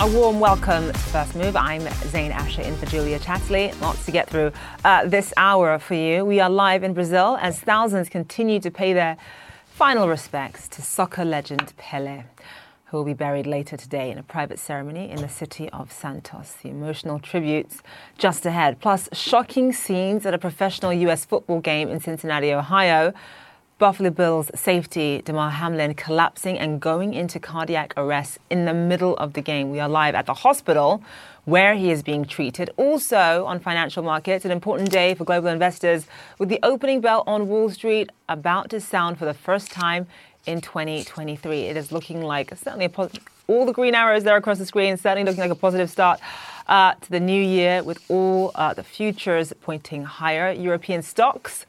A warm welcome to First Move. I'm Zain Asher in for Julia Chatterley. Lots to get through uh, this hour for you. We are live in Brazil as thousands continue to pay their final respects to soccer legend Pele, who will be buried later today in a private ceremony in the city of Santos. The emotional tributes just ahead, plus shocking scenes at a professional U.S. football game in Cincinnati, Ohio. Buffalo Bills safety Damar Hamlin collapsing and going into cardiac arrest in the middle of the game. We are live at the hospital where he is being treated. Also on financial markets, an important day for global investors with the opening bell on Wall Street about to sound for the first time in 2023. It is looking like certainly all the green arrows there across the screen, certainly looking like a positive start. Uh, to the new year, with all uh, the futures pointing higher. European stocks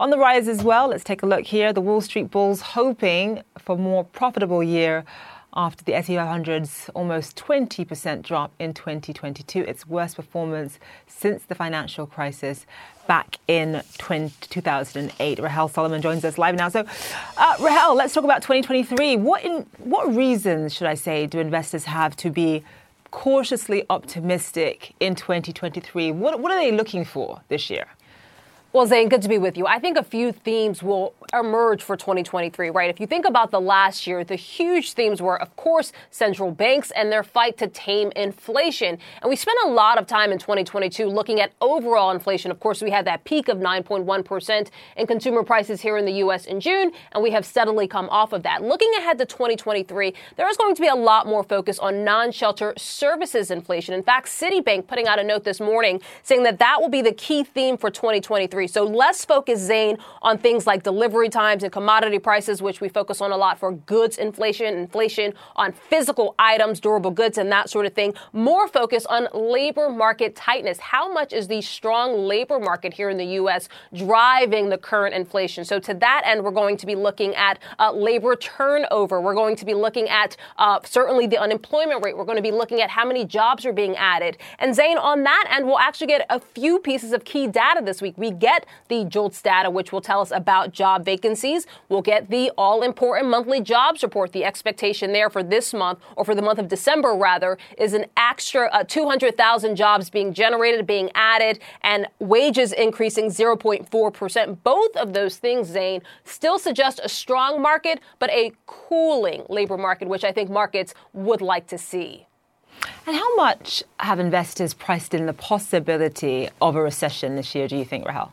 on the rise as well, let's take a look here. The Wall Street Bulls hoping for more profitable year after the S&P 500's almost 20% drop in 2022, its worst performance since the financial crisis back in 20, 2008. Rahel Solomon joins us live now. So, uh, Rahel, let's talk about 2023. What in, what reasons should I say do investors have to be cautiously optimistic in 2023? What what are they looking for this year? Well, Zain, good to be with you. I think a few themes will emerge for 2023, right? If you think about the last year, the huge themes were, of course, central banks and their fight to tame inflation. And we spent a lot of time in 2022 looking at overall inflation. Of course, we had that peak of 9.1% in consumer prices here in the U.S. in June, and we have steadily come off of that. Looking ahead to 2023, there is going to be a lot more focus on non shelter services inflation. In fact, Citibank putting out a note this morning saying that that will be the key theme for 2023. So less focus, Zain, on things like delivery times and commodity prices, which we focus on a lot for goods inflation, inflation on physical items, durable goods, and that sort of thing. More focus on labor market tightness. How much is the strong labor market here in the U.S. driving the current inflation? So to that end, we're going to be looking at uh, labor turnover. We're going to be looking at uh, certainly the unemployment rate. We're going to be looking at how many jobs are being added. And Zain, on that end, we'll actually get a few pieces of key data this week. We get get the JOLTS data, which will tell us about job vacancies. We'll get the all important monthly jobs report. The expectation there for this month, or for the month of December rather, is an extra uh, 200,000 jobs being generated, being added, and wages increasing 0.4%. Both of those things, Zain, still suggest a strong market, but a cooling labor market, which I think markets would like to see. And how much have investors priced in the possibility of a recession this year, do you think, Rahel?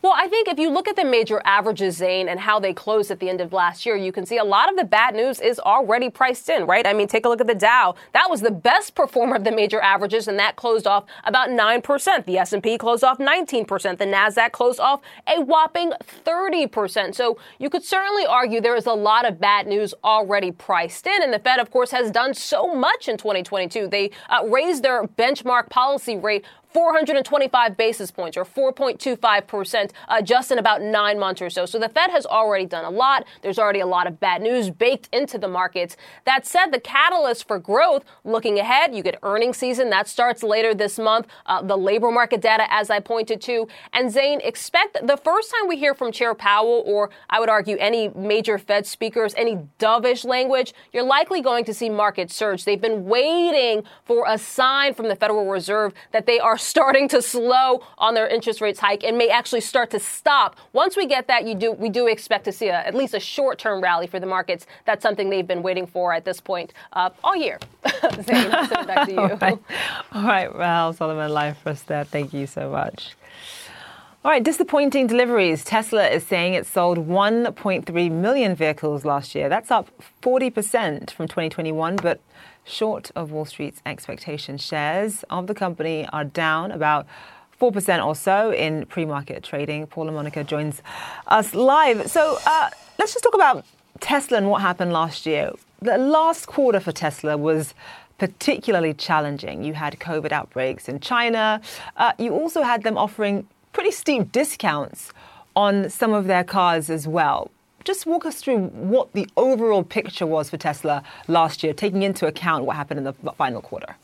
Well, I think if you look at the major averages, Zain, and how they closed at the end of last year, you can see a lot of the bad news is already priced in, right? I mean, take a look at the Dow. That was the best performer of the major averages, and that closed off about 9%. The S&P closed off 19%. The Nasdaq closed off a whopping 30%. So you could certainly argue there is a lot of bad news already priced in, and the Fed, of course, has done so much in 2022. They uh, raised their benchmark policy rate 425 basis points or 4.25% uh, just in about nine months or so. So the Fed has already done a lot. There's already a lot of bad news baked into the markets. That said, the catalyst for growth looking ahead, you get earnings season that starts later this month. Uh, the labor market data, as I pointed to. And Zain, expect the first time we hear from Chair Powell, or I would argue any major Fed speakers, any dovish language, you're likely going to see markets surge. They've been waiting for a sign from the Federal Reserve that they are starting to slow on their interest rates hike and may actually start to stop. Once we get that, you do we do expect to see a, at least a short-term rally for the markets. That's something they've been waiting for at this point uh, all year. Zain, I'll send it back to you. all right, all right Rahel Solomon, live for us there. Thank you so much. All right, disappointing deliveries. Tesla is saying it sold 1.3 million vehicles last year. That's up 40% from 2021, but short of Wall Street's expectations. Shares of the company are down about 4% or so in pre market trading. Paul La Monica joins us live. So uh, let's just talk about Tesla and what happened last year. The last quarter for Tesla was particularly challenging. You had COVID outbreaks in China. Uh, you also had them offering pretty steep discounts on some of their cars as well. Just walk us through what the overall picture was for Tesla last year, taking into account what happened in the final quarter.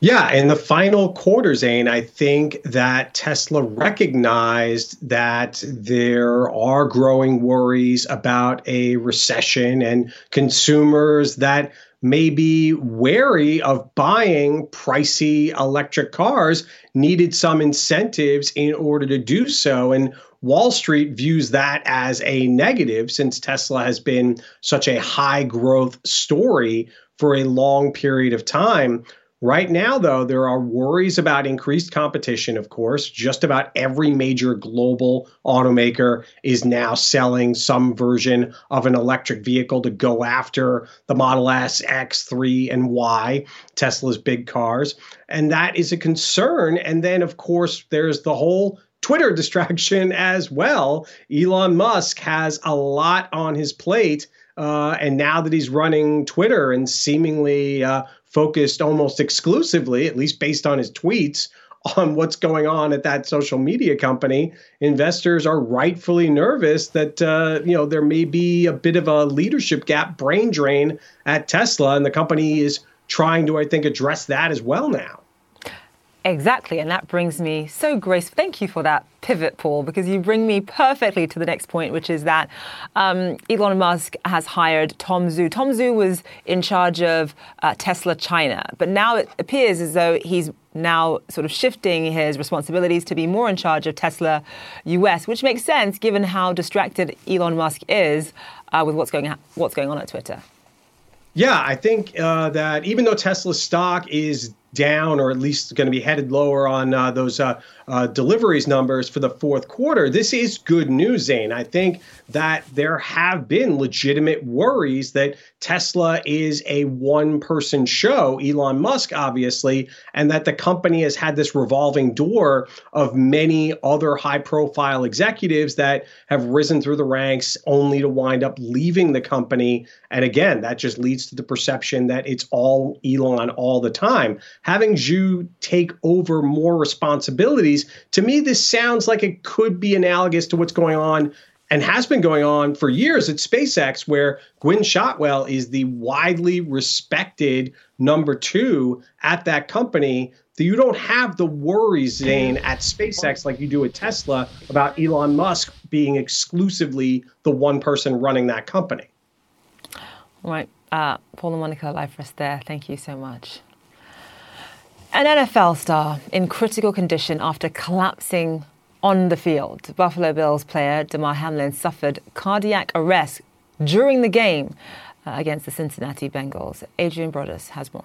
Yeah, in the final quarter, Zain, I think that Tesla recognized that there are growing worries about a recession and consumers that may be wary of buying pricey electric cars needed some incentives in order to do so. And Wall Street views that as a negative since Tesla has been such a high growth story for a long period of time. Right now, though, there are worries about increased competition, of course. Just about every major global automaker is now selling some version of an electric vehicle to go after the Model S, X, 3, and Y, Tesla's big cars. And that is a concern. And then, of course, there's the whole Twitter distraction as well. Elon Musk has a lot on his plate. Uh, and now that he's running Twitter and seemingly uh, focused almost exclusively, at least based on his tweets, on what's going on at that social media company, investors are rightfully nervous that uh, you know there may be a bit of a leadership gap, brain drain at Tesla, and the company is trying to, I think, address that as well now. Exactly, and that brings me so grace. Thank you for that pivot, Paul, because you bring me perfectly to the next point, which is that um, Elon Musk has hired Tom Zhu. Tom Zhu was in charge of uh, Tesla China, but now it appears as though he's now sort of shifting his responsibilities to be more in charge of Tesla US, which makes sense given how distracted Elon Musk is uh, with what's going what's going on at Twitter. Yeah, I think uh, that even though Tesla stock is down or at least going to be headed lower on uh, those uh, uh, deliveries numbers for the fourth quarter. This is good news, Zain. I think that there have been legitimate worries that Tesla is a one person show, Elon Musk, obviously, and that the company has had this revolving door of many other high profile executives that have risen through the ranks only to wind up leaving the company. And again, that just leads to the perception that it's all Elon all the time. Having Zhu take over more responsibilities, to me, this sounds like it could be analogous to what's going on and has been going on for years at SpaceX, where Gwynne Shotwell is the widely respected number two at that company. That you don't have the worries, Zain, at SpaceX like you do at Tesla about Elon Musk being exclusively the one person running that company. Right. Uh, Paul La Monica, live for us there. Thank you so much. An NFL star in critical condition after collapsing on the field. Buffalo Bills player Damar Hamlin suffered cardiac arrest during the game uh, against the Cincinnati Bengals. Adrienne Broaddus has more.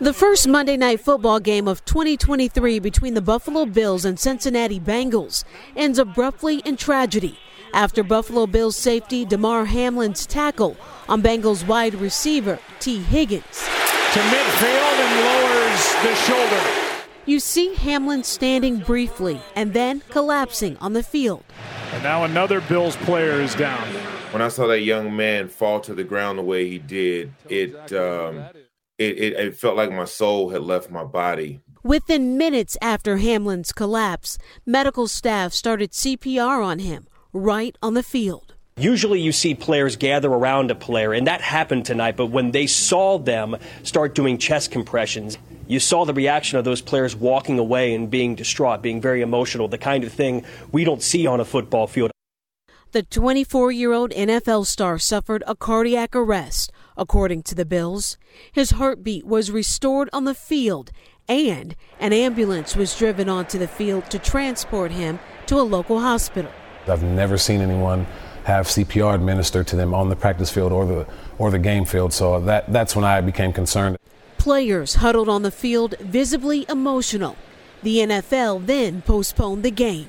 The first Monday Night Football game of 2023 between the Buffalo Bills and Cincinnati Bengals ends abruptly in tragedy after Buffalo Bills safety Damar Hamlin's tackle on Bengals wide receiver Tee Higgins. To midfield and lowers the shoulder. You see Hamlin standing briefly and then collapsing on the field. And now another Bills player is down. When I saw that young man fall to the ground the way he did, it um, it, it, it felt like my soul had left my body. Within minutes after Hamlin's collapse, medical staff started CPR on him right on the field. Usually you see players gather around a player, and that happened tonight, but when they saw them start doing chest compressions, you saw the reaction of those players walking away and being distraught, being very emotional, the kind of thing we don't see on a football field. The 24 year old NFL star suffered a cardiac arrest, according to the Bills. His heartbeat was restored on the field, and an ambulance was driven onto the field to transport him to a local hospital. I've never seen anyone have CPR administered to them on the practice field or the or the game field, so that that's when I became concerned. Players huddled on the field, visibly emotional. The NFL then postponed the game.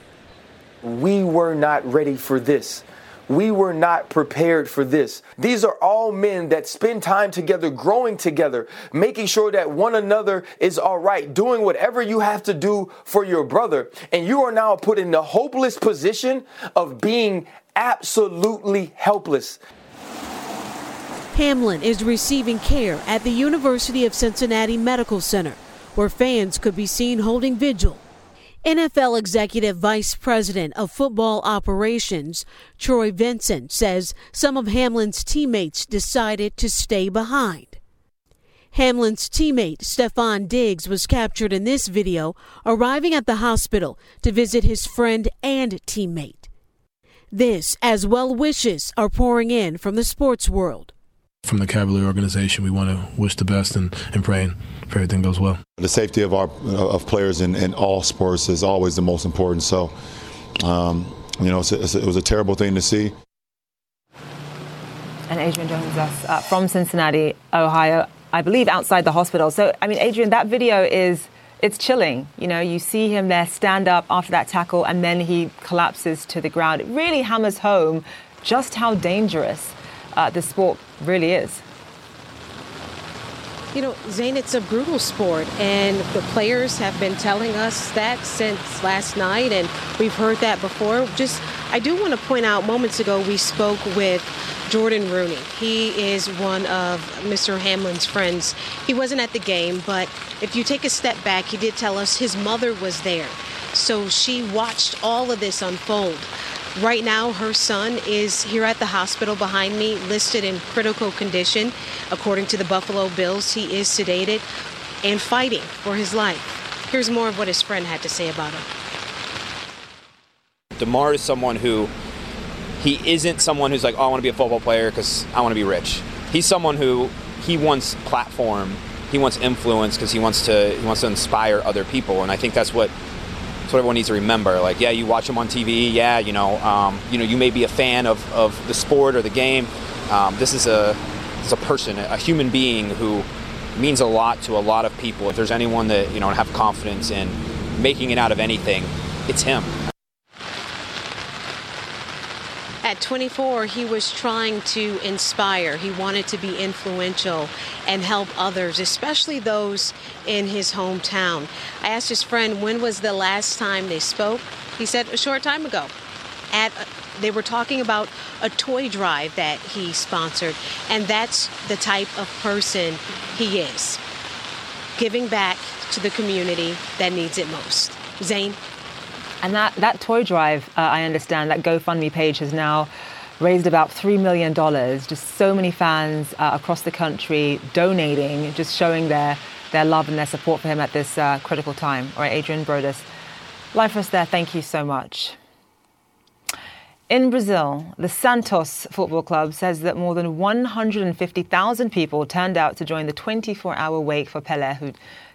We were not ready for this. we were not prepared for this. These are all men that spend time together, growing together, making sure that one another is all right, doing whatever you have to do for your brother. And you are now put in the hopeless position of being absolutely helpless. Hamlin is receiving care at the University of Cincinnati Medical Center, where fans could be seen holding vigil NFL Executive Vice President of Football Operations, Troy Vincent, says some of Hamlin's teammates decided to stay behind. Hamlin's teammate, Stefon Diggs, was captured in this video arriving at the hospital to visit his friend and teammate. This, as well wishes are pouring in from the sports world. From the Cavalier organization, we want to wish the best and, and praying if everything goes well. The safety of our of players in, in all sports is always the most important. So, um, you know, it's a, it's a, it was a terrible thing to see. And Adrienne joins us uh, from Cincinnati, Ohio, I believe outside the hospital. So, I mean, Adrienne, that video is it's chilling. You know, you see him there stand up after that tackle and then he collapses to the ground. It really hammers home just how dangerous uh, the sport really is. You know, Zain, it's a brutal sport, and the players have been telling us that since last night, and we've heard that before. Just, I do want to point out moments ago we spoke with Jordan Rooney. He is one of Mr. Hamlin's friends. He wasn't at the game, but if you take a step back, he did tell us his mother was there. So she watched all of this unfold. Right now, her son is here at the hospital behind me, listed in critical condition. According to the Buffalo Bills, he is sedated and fighting for his life. Here's more of what his friend had to say about him. Damar is someone who he isn't someone who's like, oh, I want to be a football player because I want to be rich. He's someone who he wants platform, he wants influence because he wants to he wants to inspire other people, and I think that's what that's what everyone needs to remember. Like, yeah, you watch him on TV. Yeah, you know, um, you know, you may be a fan of, of the sport or the game. Um, this is a this is a person, a human being who means a lot to a lot of people. If there's anyone that you know have confidence in making it out of anything, it's him. At 24, he was trying to inspire. He wanted to be influential and help others, especially those in his hometown. I asked his friend when was the last time they spoke. He said a short time ago. At they were talking about a toy drive that he sponsored, and that's the type of person he is. Giving back to the community that needs it most. Zain? And that, that toy drive, uh, I understand, that GoFundMe page has now raised about $3 million. Just so many fans uh, across the country donating, just showing their, their love and their support for him at this uh, critical time. All right, Adrienne Broaddus, live for us there. Thank you so much. In Brazil, the Santos Football Club says that more than 150,000 people turned out to join the 24 hour wake for Pelé, who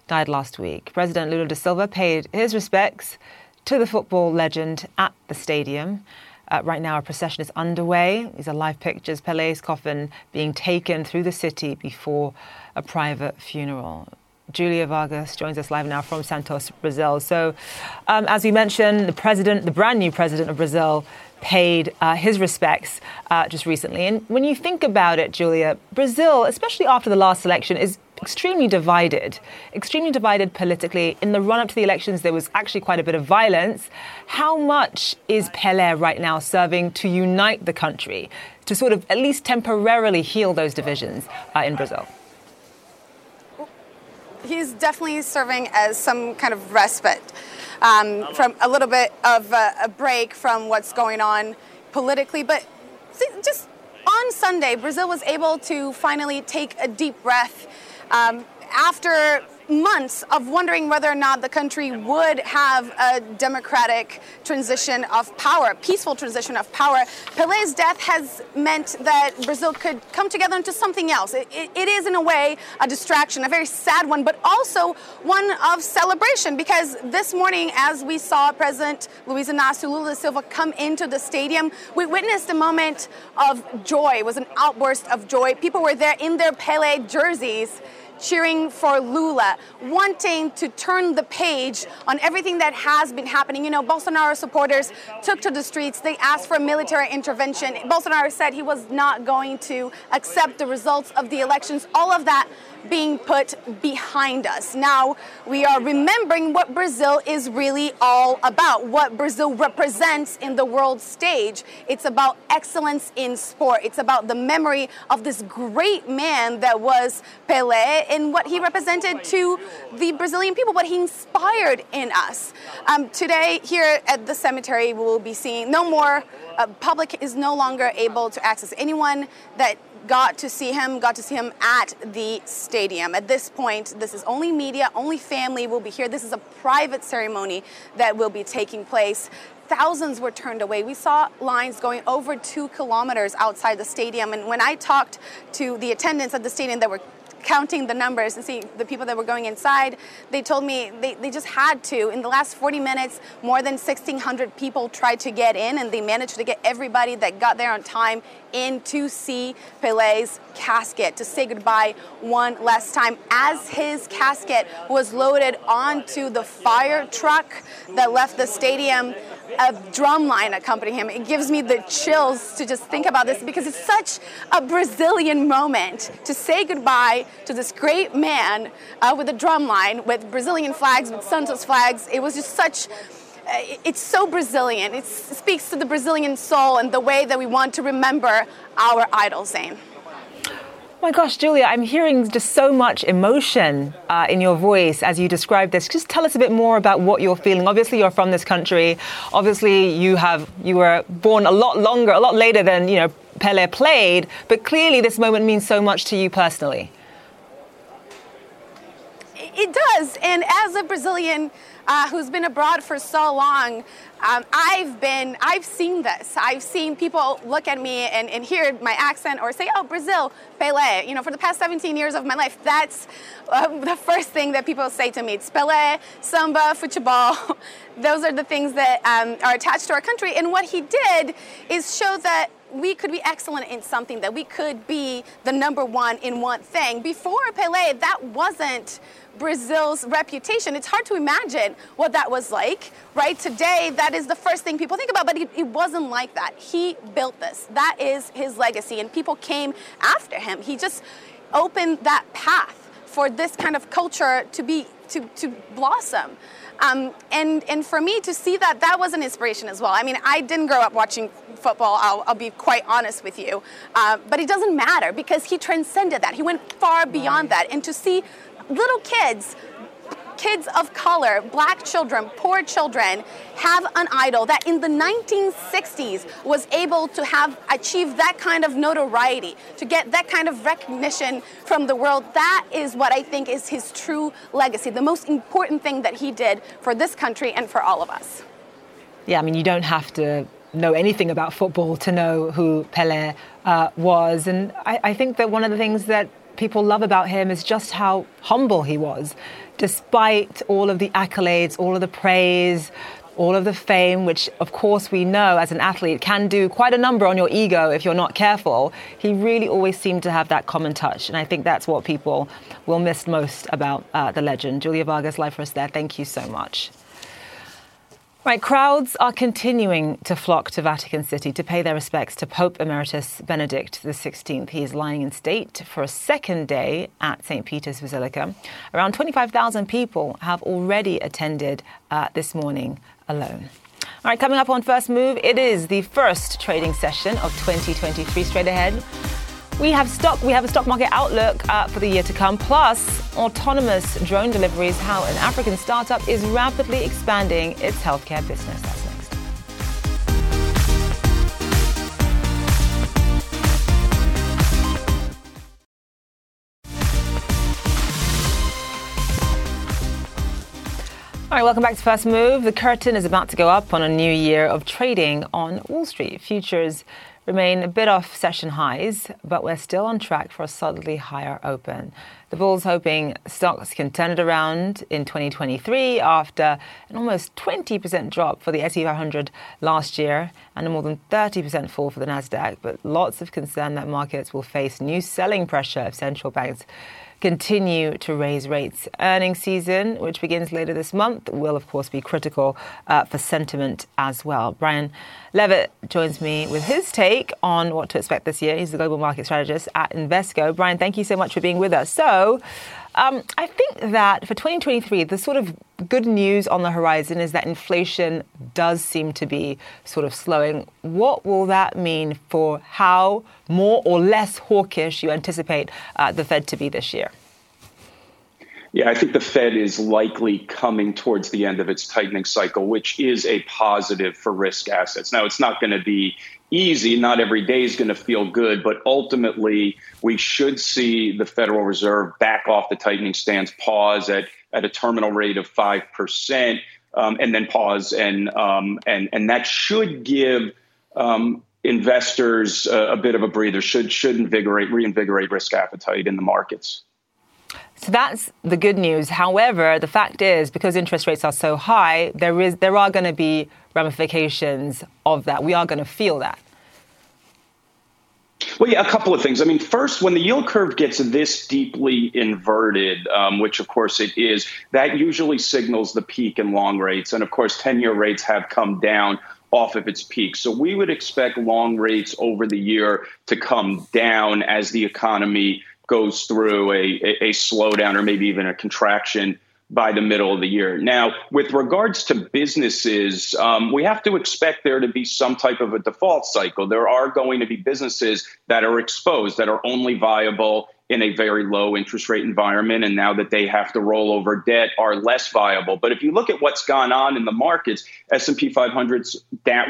died last week. President Lula da Silva paid his respects to the football legend at the stadium. Uh, right now, a procession is underway. These are live pictures. Pelé's coffin being taken through the city before a private funeral. Julia Vargas joins us live now from Santos, Brazil. So, um, as we mentioned, the president, the brand new president of Brazil, paid uh, his respects uh, just recently. And when you think about it, Julia, Brazil, especially after the last election, is extremely divided, extremely divided politically. In the run up to the elections, there was actually quite a bit of violence. How much is Pelé right now serving to unite the country, to sort of at least temporarily heal those divisions uh, in Brazil? He's definitely serving as some kind of respite um, from a little bit of a, a break from what's going on politically, but just on Sunday, Brazil was able to finally take a deep breath um, after months of wondering whether or not the country would have a democratic transition of power, a peaceful transition of power. Pelé's death has meant that Brazil could come together into something else. It, it, it is, in a way, a distraction, a very sad one, but also one of celebration because this morning, as we saw President Luiz Inácio Lula da Silva come into the stadium, we witnessed a moment of joy. It was an outburst of joy. People were there in their Pelé jerseys cheering for Lula, wanting to turn the page on everything that has been happening. You know, Bolsonaro supporters took to the streets. They asked for military intervention. Bolsonaro said he was not going to accept the results of the elections. All of that being put behind us. Now we are remembering what Brazil is really all about, what Brazil represents in the world stage. It's about excellence in sport. It's about the memory of this great man that was Pelé and what he represented to the Brazilian people, what he inspired in us. Um, today, here at the cemetery, we will be seeing no more. Uh, public is no longer able to access anyone that got to see him, got to see him at the stadium. At this point, this is only media, only family will be here. This is a private ceremony that will be taking place. Thousands were turned away. We saw lines going over two kilometers outside the stadium. And when I talked to the attendants at the stadium that were counting the numbers and seeing the people that were going inside, they told me they, they just had to. In the last 40 minutes, more than 1,600 people tried to get in, and they managed to get everybody that got there on time in to see Pelé's casket, to say goodbye one last time. As his casket was loaded onto the fire truck that left the stadium, a drum line accompanying him. It gives me the chills to just think about this because it's such a Brazilian moment to say goodbye to this great man uh, with a drum line, with Brazilian flags, with Santos flags. It was just such it's so Brazilian. It speaks to the Brazilian soul and the way that we want to remember our idol, Zain. Oh my gosh, Julia, I'm hearing just so much emotion uh, in your voice as you describe this. Just tell us a bit more about what you're feeling. Obviously, you're from this country. Obviously, you have you were born a lot longer, a lot later than you know Pele played. But clearly, this moment means so much to you personally. It does, and as a Brazilian uh, who's been abroad for so long, um, I've been, I've seen this. I've seen people look at me and, and hear my accent or say, oh, Brazil, Pelé. You know, for the past 17 years of my life, that's uh, the first thing that people say to me. It's Pelé, samba, futebol. Those are the things that um, are attached to our country. And what he did is show that we could be excellent in something, that we could be the number one in one thing. Before Pelé, that wasn't Brazil's reputation. It's hard to imagine what that was like, right? Today, that is the first thing people think about, but it, it, wasn't like that. He built this. That is his legacy, and people came after him. He just opened that path for this kind of culture to be to, to blossom. Um, and, and for me to see that, that was an inspiration as well. I mean, I didn't grow up watching football, I'll, I'll be quite honest with you. Uh, but it doesn't matter because he transcended that. He went far beyond that. And to see little kids kids of color, black children, poor children, have an idol that in the 1960s was able to have achieved that kind of notoriety, to get that kind of recognition from the world. That is what I think is his true legacy, the most important thing that he did for this country and for all of us. Yeah, I mean, you don't have to know anything about football to know who Pele uh, was. And I, I think that one of the things that people love about him is just how humble he was. Despite all of the accolades, all of the praise, all of the fame, which of course we know as an athlete can do quite a number on your ego if you're not careful, he really always seemed to have that common touch. And I think that's what people will miss most about uh, the legend. Julia Vargas, live for us there. Thank you so much. Right, crowds are continuing to flock to Vatican City to pay their respects to Pope Emeritus Benedict XVI. He is lying in state for a second day at St. Peter's Basilica. Around 25,000 people have already attended uh, this morning alone. All right, coming up on First Move, it is the first trading session of 2023 straight ahead. We have stock. We have a stock market outlook uh, for the year to come. Plus, autonomous drone deliveries. How an African startup is rapidly expanding its healthcare business. That's next. All right, welcome back to First Move. The curtain is about to go up on a new year of trading on Wall Street. Futures remain a bit off session highs, but we're still on track for a solidly higher open. The bulls hoping stocks can turn it around in 2023 after an almost 20% drop for the S&P 500 last year and a more than 30% fall for the Nasdaq. But lots of concern that markets will face new selling pressure if central banks continue to raise rates. Earnings season, which begins later this month, will of course be critical uh, for sentiment as well. Brian Levitt joins me with his take on what to expect this year. He's the global market strategist at Invesco. Brian, thank you so much for being with us. So, um, I think that for 2023, the sort of good news on the horizon is that inflation does seem to be sort of slowing. What will that mean for how more or less hawkish you anticipate uh, the Fed to be this year? Yeah, I think the Fed is likely coming towards the end of its tightening cycle, which is a positive for risk assets. Now, it's not going to be easy. Not every day is going to feel good, but ultimately, we should see the Federal Reserve back off the tightening stance, pause at, at a terminal rate of 5%, um, and then pause. And, um, and, and that should give um, investors a, a bit of a breather, should, should invigorate, reinvigorate risk appetite in the markets. So that's the good news. However, the fact is, because interest rates are so high, there is there are going to be ramifications of that. We are going to feel that. Well, yeah, a couple of things. I mean, first, when the yield curve gets this deeply inverted, um, which of course it is, that usually signals the peak in long rates. And of course, 10 year rates have come down off of its peak. So we would expect long rates over the year to come down as the economy goes through a, a, a slowdown or maybe even a contraction by the middle of the year. Now, with regards to businesses, um, we have to expect there to be some type of a default cycle. There are going to be businesses that are exposed, that are only viable in a very low interest rate environment and now that they have to roll over debt are less viable. But if you look at what's gone on in the markets s&p 500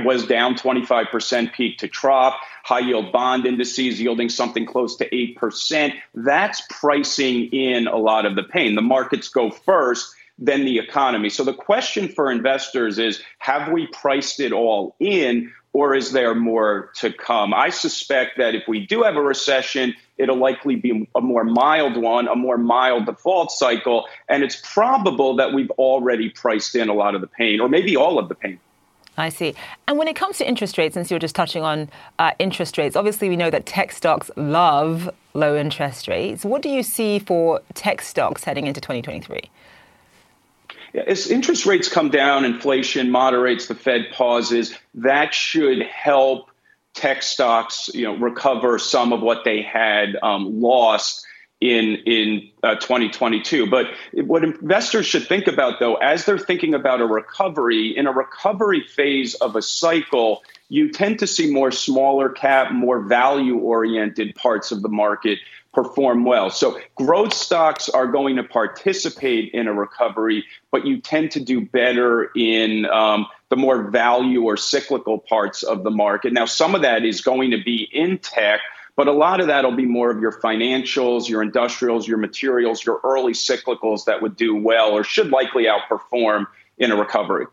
was down 25% peak to trough. High yield bond indices yielding something close to 8% that's pricing in a lot of the pain. The markets go first then the economy. So the question for investors is have we priced it all in or is there more to come? I suspect that if we do have a recession, it'll likely be a more mild one, a more mild default cycle. And it's probable that we've already priced in a lot of the pain, or maybe all of the pain. I see. And when it comes to interest rates, since you were just touching on uh, interest rates, obviously we know that tech stocks love low interest rates. What do you see for tech stocks heading into 2023? As interest rates come down, inflation moderates, the Fed pauses, that should help tech stocks, you know, recover some of what they had um, lost in in uh, 2022. But what investors should think about, though, as they're thinking about a recovery, in a recovery phase of a cycle, you tend to see more smaller cap, more value oriented parts of the market perform well. So growth stocks are going to participate in a recovery, but you tend to do better in um, the more value or cyclical parts of the market. Now, some of that is going to be in tech. But a lot of that will be more of your financials, your industrials, your materials, your early cyclicals that would do well or should likely outperform in a recovery.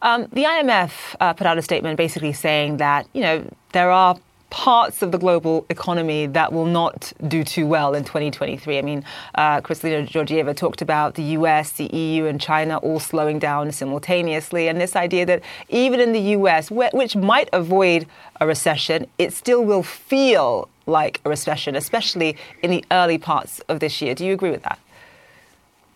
Um, the IMF uh, put out a statement basically saying that, you know, there are parts of the global economy that will not do too well in 2023. I mean, uh, Kristalina Georgieva talked about the US, the EU, and China all slowing down simultaneously. And this idea that even in the US, which might avoid a recession, it still will feel like a recession, especially in the early parts of this year. Do you agree with that?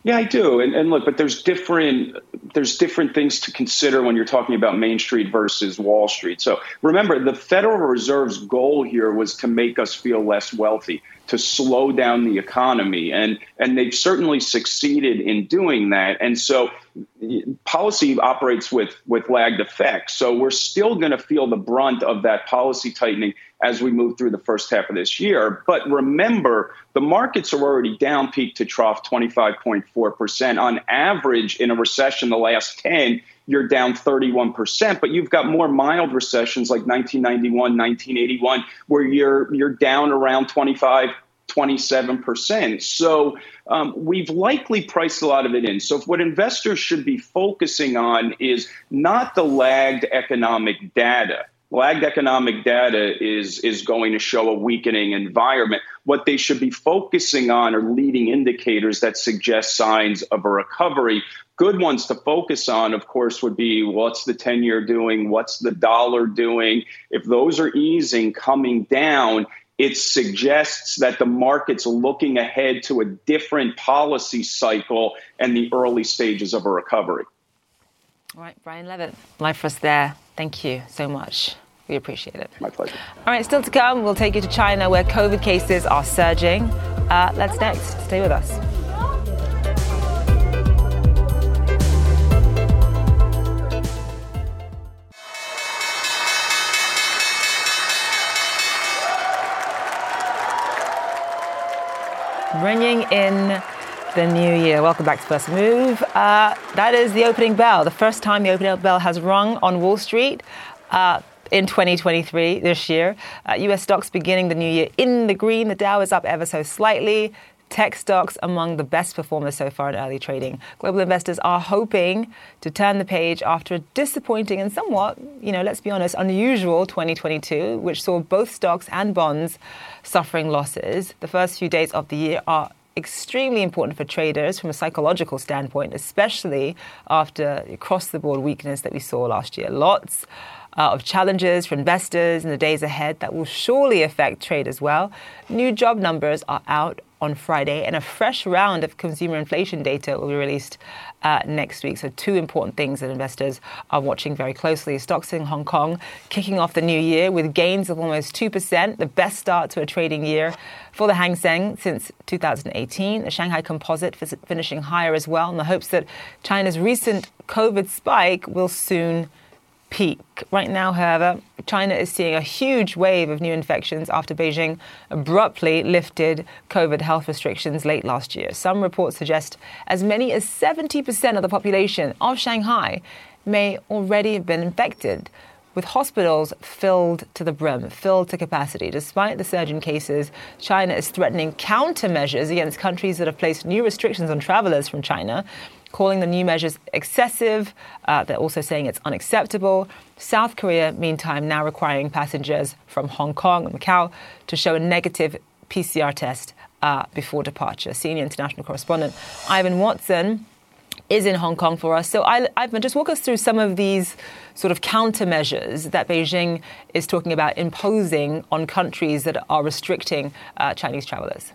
Yeah, I do. And, and look, but there's different there's different things to consider when you're talking about Main Street versus Wall Street. So remember, the Federal Reserve's goal here was to make us feel less wealthy, to slow down the economy, and and they've certainly succeeded in doing that. And so policy operates with with lagged effects. So we're still going to feel the brunt of that policy tightening as we move through the first half of this year. But remember, the markets are already down peak to trough 25.4%. On average, in a recession, the last 10, you're down 31%. But you've got more mild recessions like 1991, 1981, where you're, you're down around 25 27%. So um, we've likely priced a lot of it in. So what investors should be focusing on is not the lagged economic data. Lagged economic data is, is going to show a weakening environment. What they should be focusing on are leading indicators that suggest signs of a recovery. Good ones to focus on, of course, would be what's the 10 year doing? What's the dollar doing? If those are easing, coming down, it suggests that the market's looking ahead to a different policy cycle and the early stages of a recovery. All right, Brian Levitt, live for us there. Thank you so much. We appreciate it. My pleasure. All right, still to come, we'll take you to China where COVID cases are surging. Uh, that's next. Stay with us. Bringing in the new year. Welcome back to First Move. Uh, that is the opening bell, the first time the opening bell has rung on Wall Street. Uh, in 2023 this year. Uh, US stocks beginning the new year in the green. The Dow is up ever so slightly. Tech stocks among the best performers so far in early trading. Global investors are hoping to turn the page after a disappointing and somewhat, you know, let's be honest, unusual 2022, which saw both stocks and bonds suffering losses. The first few days of the year are extremely important for traders from a psychological standpoint, especially after across the board weakness that we saw last year. Lots uh, of challenges for investors in the days ahead that will surely affect trade as well. New job numbers are out on Friday, and a fresh round of consumer inflation data will be released uh, next week. So, two important things that investors are watching very closely. Stocks in Hong Kong kicking off the new year with gains of almost 2%, the best start to a trading year for the Hang Seng since 2018. The Shanghai Composite finishing higher as well, in the hopes that China's recent COVID spike will soon peak. Right now, however, China is seeing a huge wave of new infections after Beijing abruptly lifted COVID health restrictions late last year. Some reports suggest as many as 70% of the population of Shanghai may already have been infected. With hospitals filled to the brim, filled to capacity. Despite the surge in cases, China is threatening countermeasures against countries that have placed new restrictions on travelers from China calling the new measures excessive. Uh, they're also saying it's unacceptable. South Korea, meantime, now requiring passengers from Hong Kong and Macau to show a negative PCR test uh, before departure. Senior international correspondent Ivan Watson is in Hong Kong for us. So, Ivan, just walk us through some of these sort of countermeasures that Beijing is talking about imposing on countries that are restricting uh, Chinese travelers.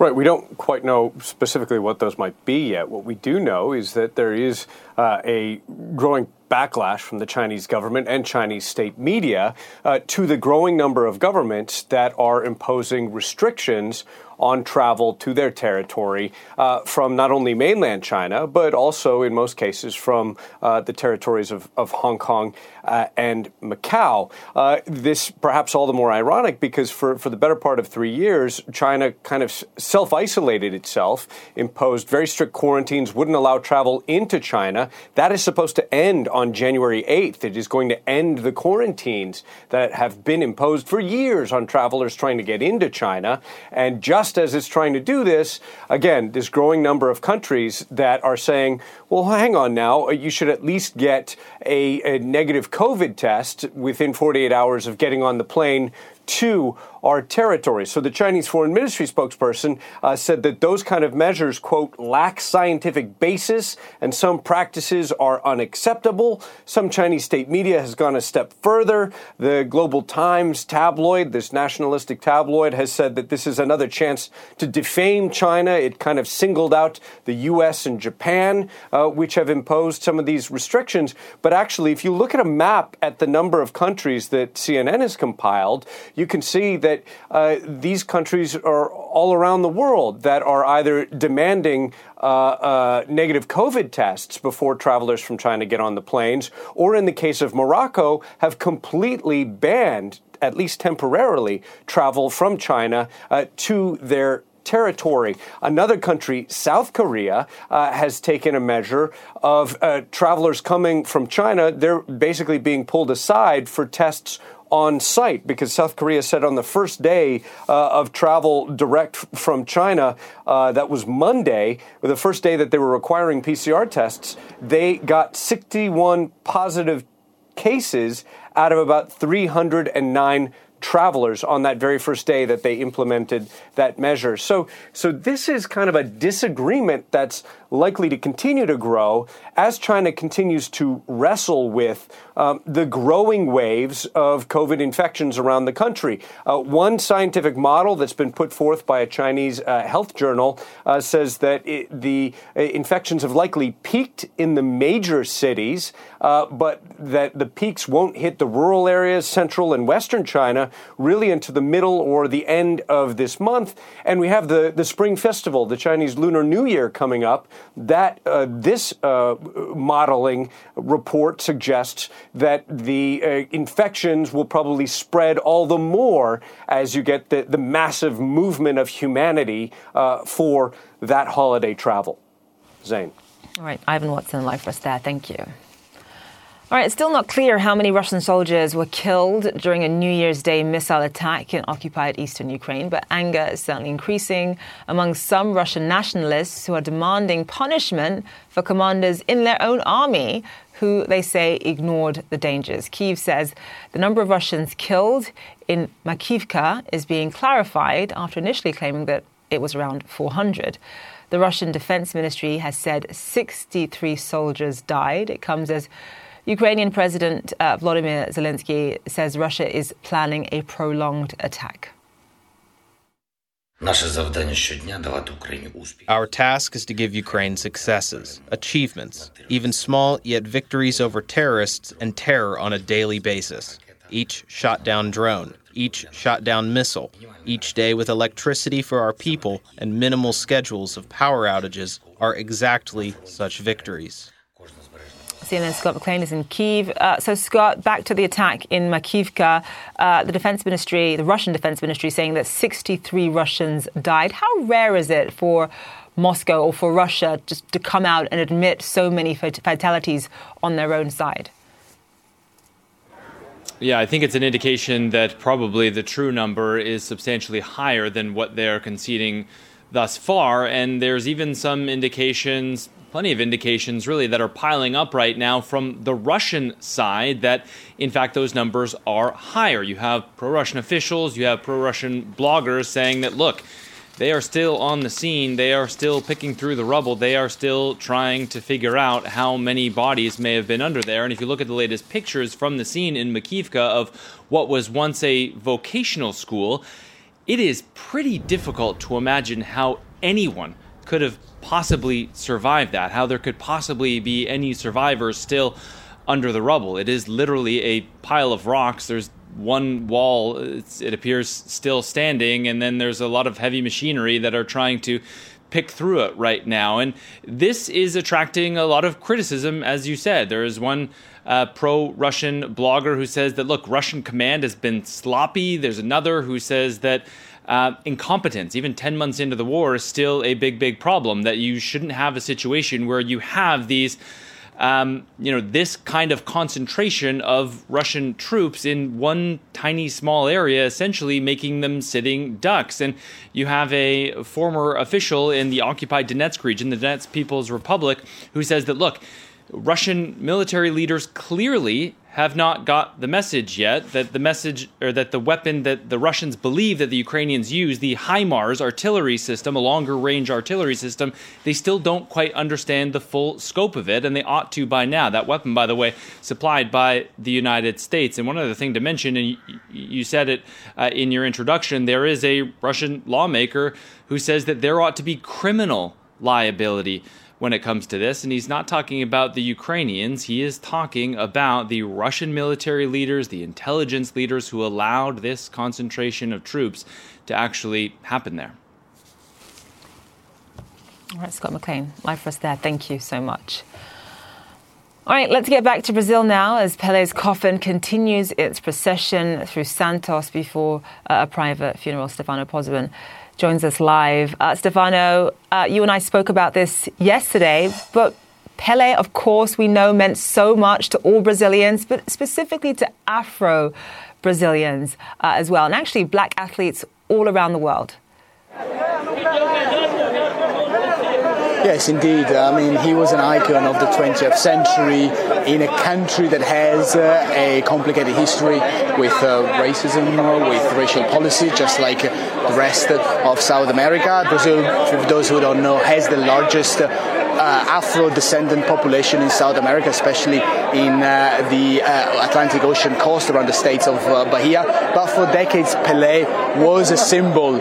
Right. We don't quite know specifically what those might be yet. What we do know is that there is uh, a growing backlash from the Chinese government and Chinese state media uh, to the growing number of governments that are imposing restrictions on travel to their territory uh, from not only mainland China, but also in most cases from uh, the territories of, of Hong Kong uh, and Macau. Uh, this perhaps all the more ironic because for, for the better part of three years, China kind of self isolated itself, imposed very strict quarantines, wouldn't allow travel into China. That is supposed to end on January 8th. It is going to end the quarantines that have been imposed for years on travelers trying to get into China. And just as it's trying to do this, again, this growing number of countries that are saying, well, hang on now, uh, you should at least get a, a negative COVID test within 48 hours of getting on the plane to our territory. So the Chinese Foreign Ministry spokesperson uh, said that those kind of measures, quote, lack scientific basis and some practices are unacceptable. Some Chinese state media has gone a step further. The Global Times tabloid, this nationalistic tabloid, has said that this is another chance to defame China. It kind of singled out the U.S. and Japan, uh, which have imposed some of these restrictions. But actually, if you look at a map at the number of countries that CNN has compiled, you can see that uh, these countries are all around the world that are either demanding uh, uh, negative COVID tests before travelers from China get on the planes, or in the case of Morocco, have completely banned at least temporarily, travel from China uh, to their territory. Another country, South Korea, uh, has taken a measure of uh, travelers coming from China. They're basically being pulled aside for tests on site because South Korea said on the first day uh, of travel direct from China, uh, that was Monday, the first day that they were requiring PCR tests, they got 61 positive cases out of about 309 travelers on that very first day that they implemented that measure. So, so this is kind of a disagreement that's likely to continue to grow as China continues to wrestle with um, the growing waves of COVID infections around the country. Uh, one scientific model that's been put forth by a Chinese uh, health journal uh, says that it, the uh, infections have likely peaked in the major cities, uh, but that the peaks won't hit the rural areas, central and western China, really into the middle or the end of this month. And we have the, the Spring Festival, the Chinese Lunar New Year coming up. That uh, this modeling report suggests that the uh, infections will probably spread all the more as you get the, the massive movement of humanity uh, for that holiday travel. Zain. All right, Ivan Watson, live for us there. Thank you. All right, it's still not clear how many Russian soldiers were killed during a New Year's Day missile attack in occupied eastern Ukraine, but anger is certainly increasing among some Russian nationalists who are demanding punishment for commanders in their own army who they say ignored the dangers. Kiev says the number of Russians killed in Makivka is being clarified after initially claiming that it was around 400. The Russian Defense Ministry has said 63 soldiers died. It comes as Ukrainian President uh, Volodymyr Zelensky says Russia is planning a prolonged attack. Our task is to give Ukraine successes, achievements, even small yet victories over terrorists and terror on a daily basis. Each shot down drone, each shot down missile, each day with electricity for our people and minimal schedules of power outages are exactly such victories. CNN Scott McLean is in Kiev. Uh, so, Scott, back to the attack in Makivka. Uh, the defense ministry, the Russian defense ministry, saying that 63 Russians died. How rare is it for Moscow or for Russia just to come out and admit so many fatalities on their own side? Yeah, I think it's an indication that probably the true number is substantially higher than what they're conceding thus far. And there's even some indications, plenty of indications really that are piling up right now from the Russian side that in fact those numbers are higher. You have pro Russian officials, you have pro Russian bloggers saying that look, they are still on the scene, they are still picking through the rubble, they are still trying to figure out how many bodies may have been under there. And if you look at the latest pictures from the scene in Makivka of what was once a vocational school, it is pretty difficult to imagine how anyone could have possibly survive that, how there could possibly be any survivors still under the rubble. It is literally a pile of rocks. There's one wall, it appears still standing, and then there's a lot of heavy machinery that are trying to pick through it right now. And this is attracting a lot of criticism, as you said. There is one uh, pro Russian blogger who says that, look, Russian command has been sloppy. There's another who says that uh, incompetence, even 10 months into the war, is still a big, big problem. That you shouldn't have a situation where you have these. Um, you know, this kind of concentration of Russian troops in one tiny small area, essentially making them sitting ducks. And you have a former official in the occupied Donetsk region, the Donetsk People's Republic, who says that, look, Russian military leaders clearly have not got the message yet that the message or that the weapon that the Russians believe that the Ukrainians use, the HIMARS artillery system, a longer range artillery system, they still don't quite understand the full scope of it, and they ought to by now. That weapon, by the way, supplied by the United States. And one other thing to mention, and you, said it uh, in your introduction, there is a Russian lawmaker who says that there ought to be criminal liability when it comes to this. And he's not talking about the Ukrainians, he is talking about the Russian military leaders, the intelligence leaders who allowed this concentration of troops to actually happen there. All right, Scott McLean, live for us there. Thank you so much. All right, let's get back to Brazil now as Pele's coffin continues its procession through Santos before uh, a private funeral. Stefano Pozzebon joins us live. Uh, Stefano, uh, you and I spoke about this yesterday, but Pele, of course, we know meant so much to all Brazilians, but specifically to Afro Brazilians uh, as well, and actually black athletes all around the world. Yes, indeed. I mean, he was an icon of the 20th century in a country that has uh, a complicated history with uh, racism, with racial policy, just like the rest of South America. Brazil, for those who don't know, has the largest uh, Afro descendant population in South America, especially in uh, the uh, Atlantic Ocean coast around the states of uh, Bahia. But for decades, Pele was a symbol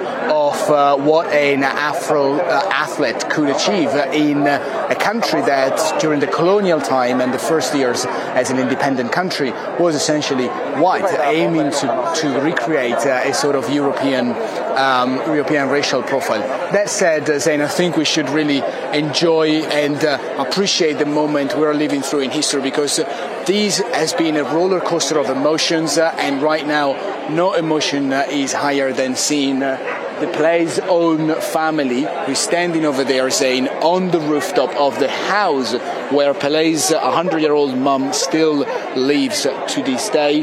of uh, what an Afro uh, athlete could achieve in a country that during the colonial time and the first years as an independent country was essentially white, aiming to, to recreate a sort of European um, European racial profile. That said, Zain, I think we should really enjoy and uh, appreciate the moment we're living through in history because uh, this has been a roller coaster of emotions, uh, and right now, no emotion uh, is higher than seeing uh, the Pele's own family who's standing over there saying on the rooftop of the house where Pele's 100 year old mum still lives to this day.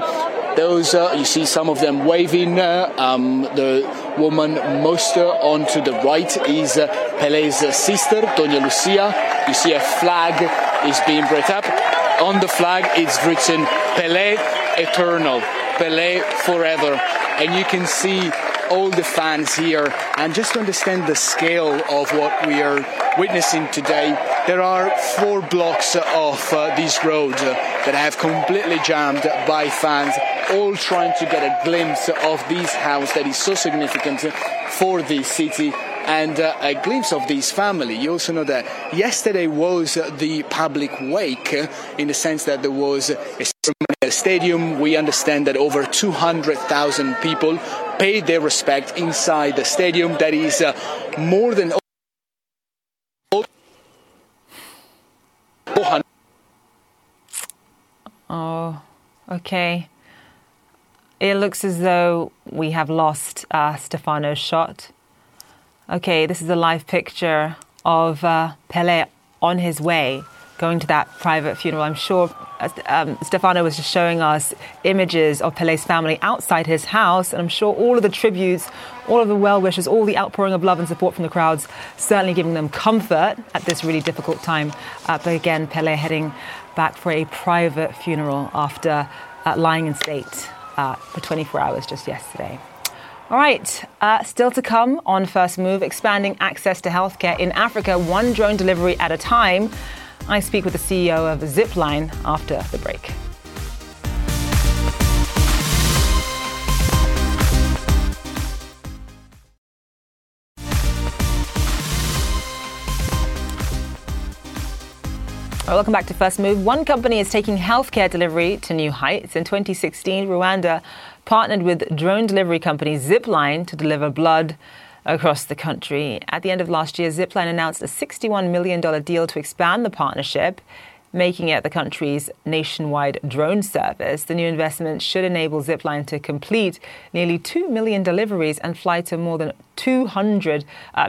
Those uh, you see some of them waving. Uh, um, the woman most uh, on to the right is uh, Pele's sister, Doña Lucia. You see a flag is being brought up. On the flag, it's written Pele Eternal, Pele Forever, and you can see all the fans here. And just to understand the scale of what we are witnessing today, there are four blocks of uh, these roads uh, that have completely jammed by fans, all trying to get a glimpse of this house that is so significant for the city and uh, a glimpse of this family. You also know that yesterday was the public wake uh, in the sense that there was a stadium. We understand that over 200,000 people paid their respect inside the stadium. That is uh, more than. Oh, okay. It looks as though we have lost uh, Stefano's shot. Okay, this is a live picture of uh, Pele on his way going to that private funeral. I'm sure um, Stefano was just showing us images of Pele's family outside his house, and I'm sure all of the tributes, all of the well wishes, all the outpouring of love and support from the crowds, certainly giving them comfort at this really difficult time. Uh, but again, Pele heading back for a private funeral after uh, lying in state uh, for 24 hours just yesterday. All right, uh, still to come on First Move, expanding access to healthcare in Africa, one drone delivery at a time. I speak with the CEO of Zipline after the break. welcome back to First Move. One company is taking healthcare delivery to new heights. In 2016, Rwanda partnered with drone delivery company Zipline to deliver blood across the country. At the end of last year, Zipline announced a $61 million deal to expand the partnership, making it the country's nationwide drone service. The new investment should enable Zipline to complete nearly 2 million deliveries and fly to more than 200 uh,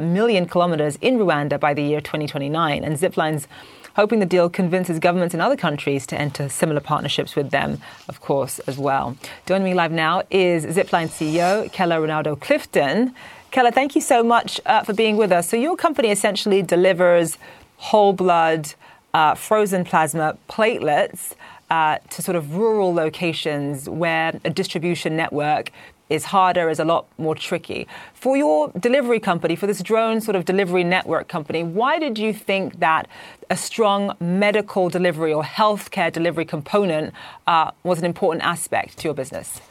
kilometers in Rwanda by the year 2029. And Zipline's hoping the deal convinces governments in other countries to enter similar partnerships with them, of course, as well. Joining me live now is Zipline CEO Keller Rinaudo Cliffton. Keller, thank you so much uh, for being with us. So, your company essentially delivers whole blood, uh, frozen plasma platelets uh, to sort of rural locations where a distribution network is harder, is a lot more tricky. For your delivery company, for this drone sort of delivery network company, why did you think that a strong medical delivery or healthcare delivery component uh, was an important aspect to your business?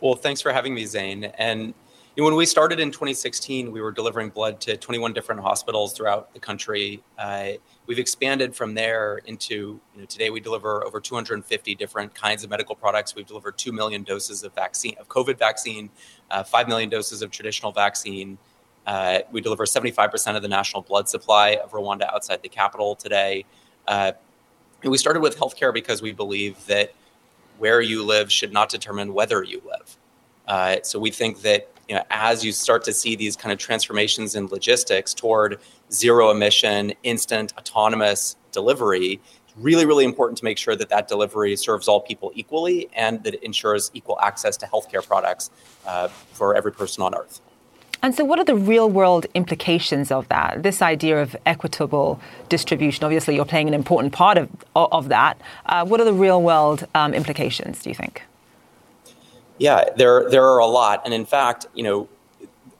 Well, thanks for having me, Zain. And when we started in 2016, we were delivering blood to 21 different hospitals throughout the country. Uh, we've expanded from there into you know, today we deliver over 250 different kinds of medical products. We've delivered 2 million doses of vaccine, of COVID vaccine, uh, 5 million doses of traditional vaccine. Uh, we deliver 75% of the national blood supply of Rwanda outside the capital today. Uh, we started with healthcare because we believe that where you live should not determine whether you live. Uh, so we think that you know, as you start to see these kind of transformations in logistics toward zero emission, instant, autonomous delivery, it's really, really important to make sure that that delivery serves all people equally and that it ensures equal access to healthcare products uh, for every person on Earth. And so, what are the real world implications of that? This idea of equitable distribution, obviously, you're playing an important part of, of that. Uh, what are the real world um, implications, do you think? Yeah, there there are a lot, and in fact, you know,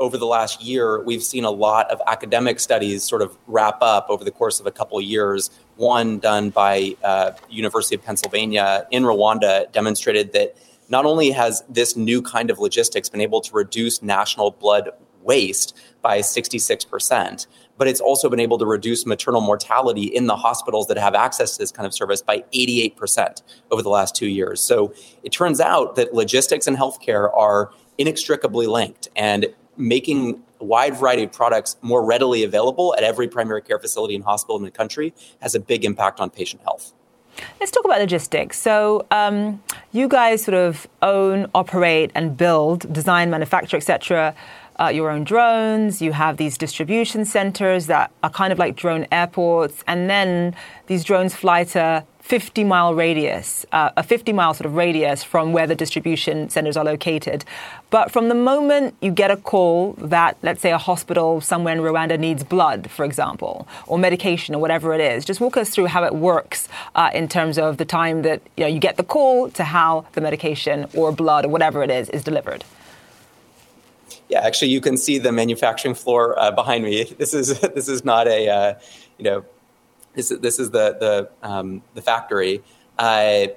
over the last year, we've seen a lot of academic studies sort of wrap up over the course of a couple of years. One done by uh, University of Pennsylvania in Rwanda demonstrated that not only has this new kind of logistics been able to reduce national blood waste by 66%, but it's also been able to reduce maternal mortality in the hospitals that have access to this kind of service by 88% over the last two years. So it turns out that logistics and healthcare are inextricably linked, and making a wide variety of products more readily available at every primary care facility and hospital in the country has a big impact on patient health. Let's talk about logistics. So, um, you guys sort of own, operate, and build, design, manufacture, etc uh, your own drones. You have these distribution centers that are kind of like drone airports, and then these drones fly to 50 mile radius, uh, a 50 mile sort of radius from where the distribution centers are located. But from the moment you get a call that, let's say, a hospital somewhere in Rwanda needs blood, for example, or medication or whatever it is, just walk us through how it works uh, in terms of the time that you, know, you get the call to how the medication or blood or whatever it is is delivered. Yeah, actually, you can see the manufacturing floor uh, behind me. This is this is not a uh, you know this is this is the the um, the factory. Uh,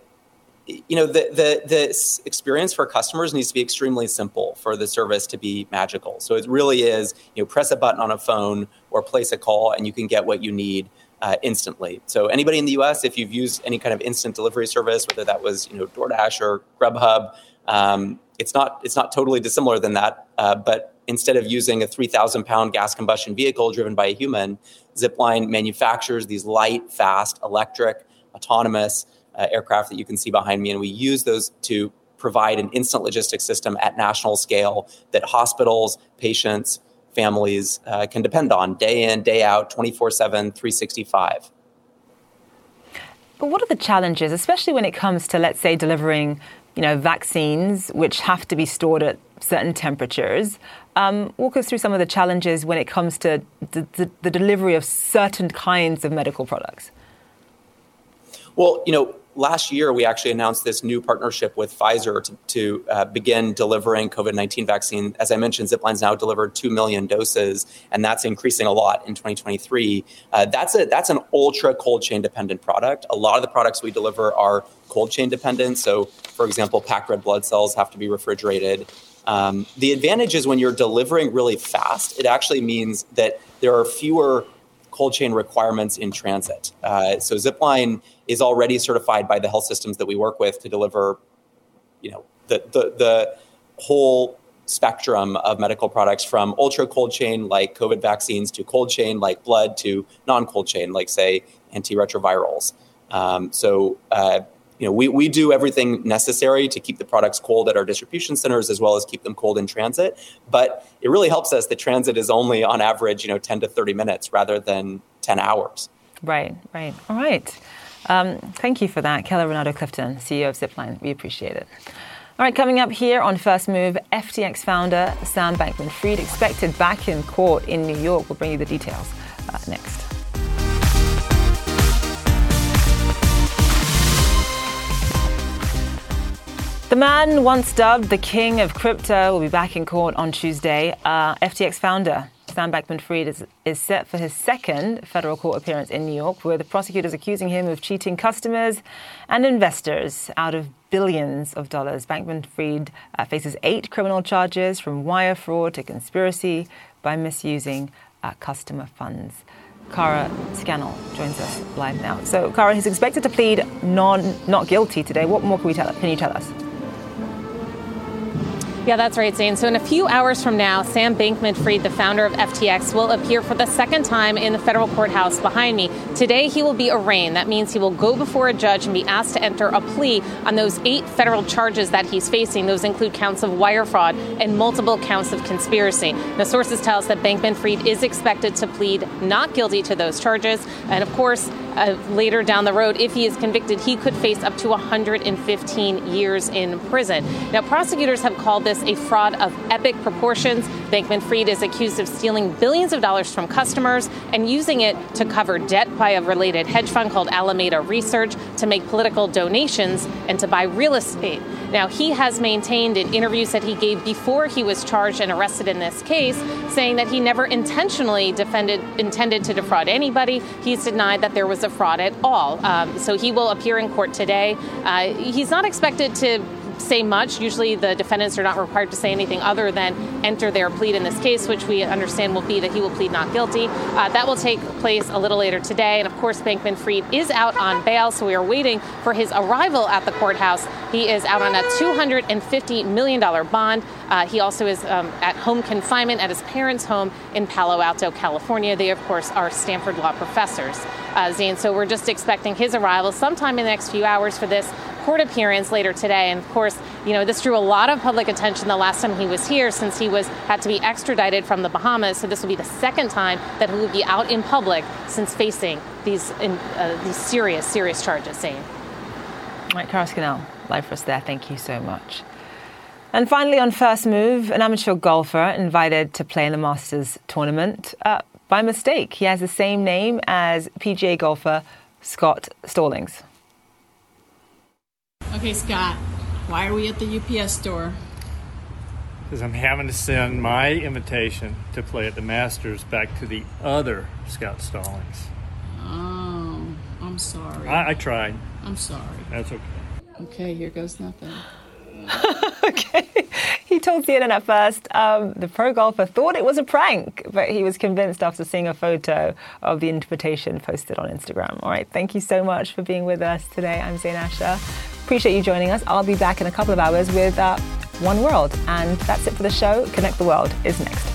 you know the, the the experience for customers needs to be extremely simple for the service to be magical. So it really is you know press a button on a phone or place a call and you can get what you need uh, instantly. So anybody in the U.S., if you've used any kind of instant delivery service, whether that was you know DoorDash or Grubhub, um, it's not it's not totally dissimilar than that, uh, but instead of using a 3,000 pound gas combustion vehicle driven by a human, Zipline manufactures these light, fast, electric, autonomous uh, aircraft that you can see behind me, and we use those to provide an instant logistics system at national scale that hospitals, patients, families uh, can depend on day in, day out, 24 7, 365. But what are the challenges, especially when it comes to, let's say, delivering you know, vaccines which have to be stored at certain temperatures. Um, walk us through some of the challenges when it comes to the, the, the delivery of certain kinds of medical products. Well, you know, last year we actually announced this new partnership with Pfizer to, to uh, begin delivering COVID 19 vaccine. As I mentioned, Zipline's now delivered 2 million doses, and that's increasing a lot in 2023. Uh, that's, a, that's an ultra cold chain dependent product. A lot of the products we deliver are cold chain dependent. So, for example, packed red blood cells have to be refrigerated. Um, the advantage is when you're delivering really fast, it actually means that there are fewer cold chain requirements in transit. Uh, so Zipline is already certified by the health systems that we work with to deliver, you know, the the, the whole spectrum of medical products from ultra cold chain like COVID vaccines to cold chain like blood to non cold chain like say antiretrovirals. Um, so uh, you know, we, we do everything necessary to keep the products cold at our distribution centers as well as keep them cold in transit. But it really helps us that transit is only on average, you know, 10 to 30 minutes rather than 10 hours. Right, right. All right. Um, thank you for that, Keller Rinaudo Cliffton, CEO of Zipline. We appreciate it. All right, coming up here on First Move, FTX founder Sam Bankman Fried expected back in court in New York. We'll bring you the details uh, next. The man once dubbed the king of crypto will be back in court on Tuesday. Uh, FTX founder Sam Bankman Fried is, is set for his second federal court appearance in New York, where the prosecutors accusing him of cheating customers and investors out of billions of dollars. Bankman Fried uh, faces eight criminal charges from wire fraud to conspiracy by misusing uh, customer funds. Kara Scannell joins us live now. So, Kara, he's expected to plead non, not guilty today. What more can, we tell, can you tell us? Yeah, that's right, Zain. So, in a few hours from now, Sam Bankman Fried, the founder of FTX, will appear for the second time in the federal courthouse behind me. Today, he will be arraigned. That means he will go before a judge and be asked to enter a plea on those eight federal charges that he's facing. Those include counts of wire fraud and multiple counts of conspiracy. The sources tell us that Bankman Fried is expected to plead not guilty to those charges. And of course, Uh, later down the road, if he is convicted, he could face up to 115 years in prison. Now, prosecutors have called this a fraud of epic proportions. Bankman Fried is accused of stealing billions of dollars from customers and using it to cover debt by a related hedge fund called Alameda Research, to make political donations, and to buy real estate. Now, he has maintained in interviews that he gave before he was charged and arrested in this case, saying that he never intentionally defended, intended to defraud anybody. He's denied that there was a fraud at all. Um, so he will appear in court today. Uh, he's not expected to say much. Usually, the defendants are not required to say anything other than enter their plea in this case, which we understand will be that he will plead not guilty. Uh, that will take place a little later today. And of course, Bankman Fried is out on bail, so we are waiting for his arrival at the courthouse. He is out on a $250 million bond. Uh, he also is um, at home confinement at his parents' home in Palo Alto, California. They, of course, are Stanford Law professors. Uh, so we're just expecting his arrival sometime in the next few hours for this court appearance later today. And of course, you know, this drew a lot of public attention the last time he was here since he was had to be extradited from the Bahamas. So this will be the second time that he will be out in public since facing these in, uh, these serious, serious charges. Zain. Right, Kara Scannell, live for us there. Thank you so much. And finally, on First Move, an amateur golfer invited to play in the Masters tournament uh, by mistake. He has the same name as PGA golfer Scott Stallings. Okay, Scott, why are we at the UPS store? Because I'm having to send my invitation to play at the Masters back to the other Scott Stallings. Oh, I'm sorry. I, I tried. I'm sorry. That's okay. Okay, here goes nothing. okay. He told CNN at first um, the pro golfer thought it was a prank, but he was convinced after seeing a photo of the invitation posted on Instagram. All right. Thank you so much for being with us today. I'm Zain Asher. Appreciate you joining us. I'll be back in a couple of hours with uh, One World. And that's it for the show. Connect the World is next.